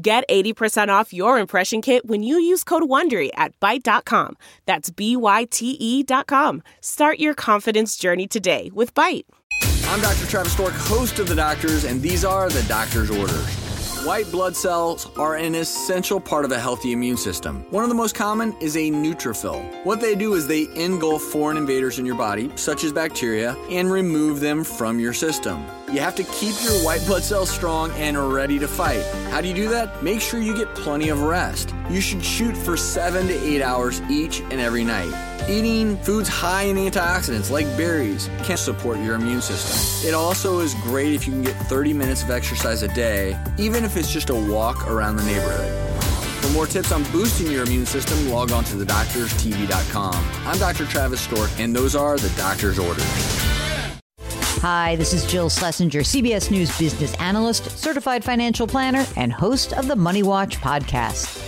Get 80% off your impression kit when you use code WONDERY at Byte.com. That's B-Y-T-E dot com. Start your confidence journey today with Byte. I'm Dr. Travis Stork, host of The Doctors, and these are The Doctor's Orders. White blood cells are an essential part of a healthy immune system. One of the most common is a neutrophil. What they do is they engulf foreign invaders in your body, such as bacteria, and remove them from your system. You have to keep your white blood cells strong and ready to fight. How do you do that? Make sure you get plenty of rest. You should shoot for seven to eight hours each and every night. Eating foods high in antioxidants like berries can support your immune system. It also is great if you can get 30 minutes of exercise a day, even if it's just a walk around the neighborhood. For more tips on boosting your immune system, log on to thedoctorstv.com. I'm Dr. Travis Stork, and those are the doctor's orders. Hi, this is Jill Schlesinger, CBS News business analyst, certified financial planner, and host of the Money Watch podcast.